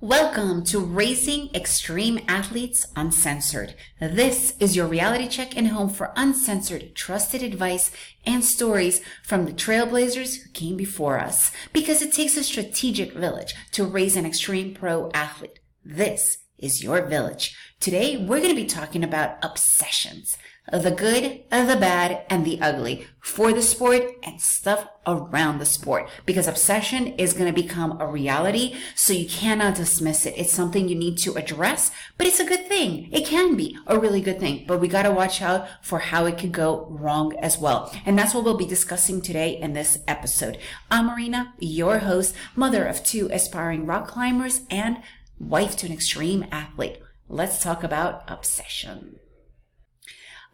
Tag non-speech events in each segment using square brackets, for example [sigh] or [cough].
Welcome to Raising Extreme Athletes Uncensored. This is your reality check and home for uncensored, trusted advice and stories from the trailblazers who came before us. Because it takes a strategic village to raise an extreme pro athlete. This is your village. Today, we're going to be talking about obsessions the good, the bad, and the ugly for the sport and stuff around the sport because obsession is going to become a reality. So you cannot dismiss it. It's something you need to address, but it's a good thing. It can be a really good thing, but we got to watch out for how it could go wrong as well. And that's what we'll be discussing today in this episode. I'm Marina, your host, mother of two aspiring rock climbers and wife to an extreme athlete. Let's talk about obsession.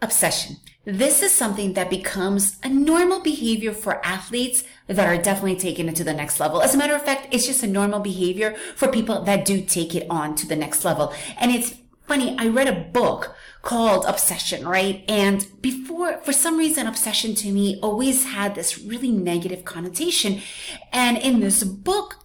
Obsession. This is something that becomes a normal behavior for athletes that are definitely taking it to the next level. As a matter of fact, it's just a normal behavior for people that do take it on to the next level. And it's funny, I read a book called Obsession, right? And before, for some reason, obsession to me always had this really negative connotation. And in this book,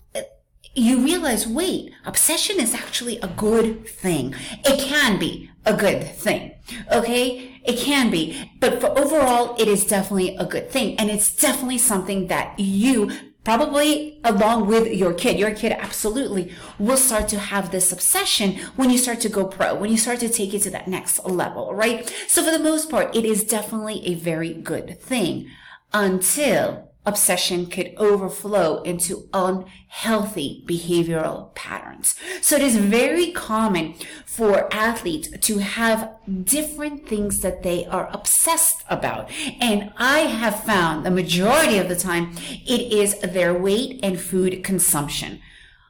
you realize, wait, obsession is actually a good thing. It can be a good thing. Okay? It can be. But for overall, it is definitely a good thing. And it's definitely something that you probably along with your kid, your kid absolutely will start to have this obsession when you start to go pro, when you start to take it to that next level, right? So for the most part, it is definitely a very good thing until obsession could overflow into unhealthy behavioral patterns. So it is very common for athletes to have different things that they are obsessed about. And I have found the majority of the time it is their weight and food consumption.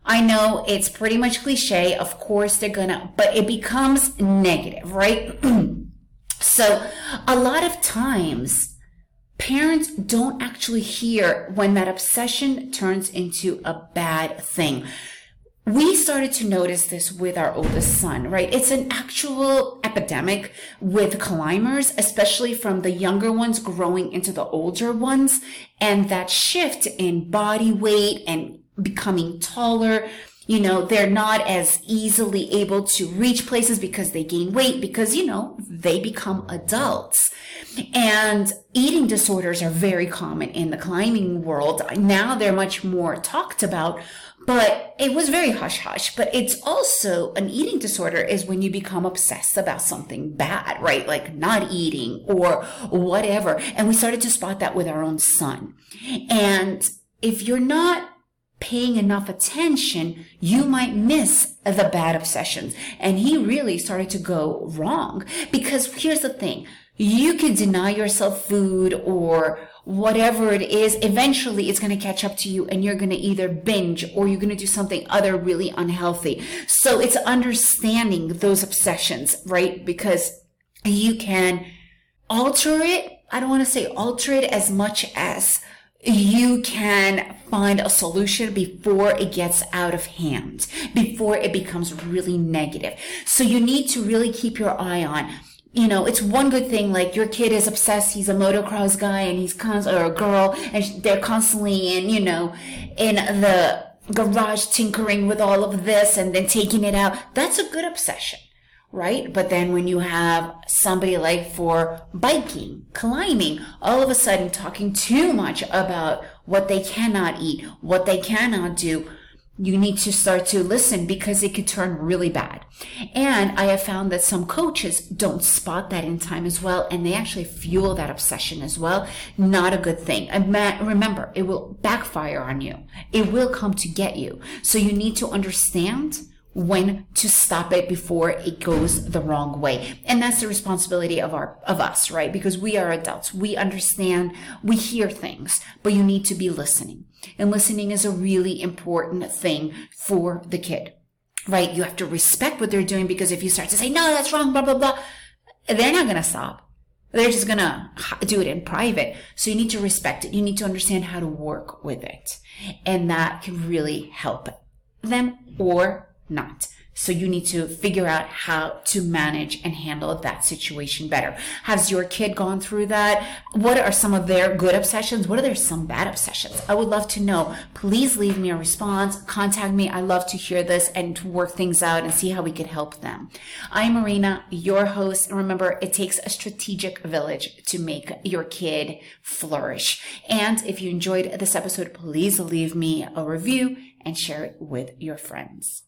I know it's pretty much cliche. Of course they're gonna, but it becomes negative, right? [clears throat] so a lot of times parents don't actually hear when that obsession turns into a bad thing. We started to notice this with our oldest son, right? It's an actual epidemic with climbers, especially from the younger ones growing into the older ones. And that shift in body weight and becoming taller, you know, they're not as easily able to reach places because they gain weight because, you know, they become adults. And eating disorders are very common in the climbing world. Now they're much more talked about, but it was very hush hush. But it's also an eating disorder is when you become obsessed about something bad, right? Like not eating or whatever. And we started to spot that with our own son. And if you're not paying enough attention, you might miss the bad obsessions. And he really started to go wrong because here's the thing. You can deny yourself food or whatever it is. Eventually it's going to catch up to you and you're going to either binge or you're going to do something other really unhealthy. So it's understanding those obsessions, right? Because you can alter it. I don't want to say alter it as much as you can find a solution before it gets out of hand, before it becomes really negative. So you need to really keep your eye on you know, it's one good thing. Like your kid is obsessed. He's a motocross guy and he's cons or a girl and they're constantly in, you know, in the garage tinkering with all of this and then taking it out. That's a good obsession right? But then when you have somebody like for biking, climbing, all of a sudden talking too much about what they cannot eat, what they cannot do, you need to start to listen because it could turn really bad. And I have found that some coaches don't spot that in time as well, and they actually fuel that obsession as well. Not a good thing. And remember, it will backfire on you. It will come to get you. So you need to understand when to stop it before it goes the wrong way. And that's the responsibility of our, of us, right? Because we are adults. We understand, we hear things, but you need to be listening. And listening is a really important thing for the kid, right? You have to respect what they're doing because if you start to say, no, that's wrong, blah, blah, blah, they're not going to stop. They're just going to do it in private. So you need to respect it. You need to understand how to work with it. And that can really help them or not. So you need to figure out how to manage and handle that situation better. Has your kid gone through that? What are some of their good obsessions? What are their some bad obsessions? I would love to know. Please leave me a response. Contact me. I love to hear this and to work things out and see how we could help them. I'm Marina, your host. Remember, it takes a strategic village to make your kid flourish. And if you enjoyed this episode, please leave me a review and share it with your friends.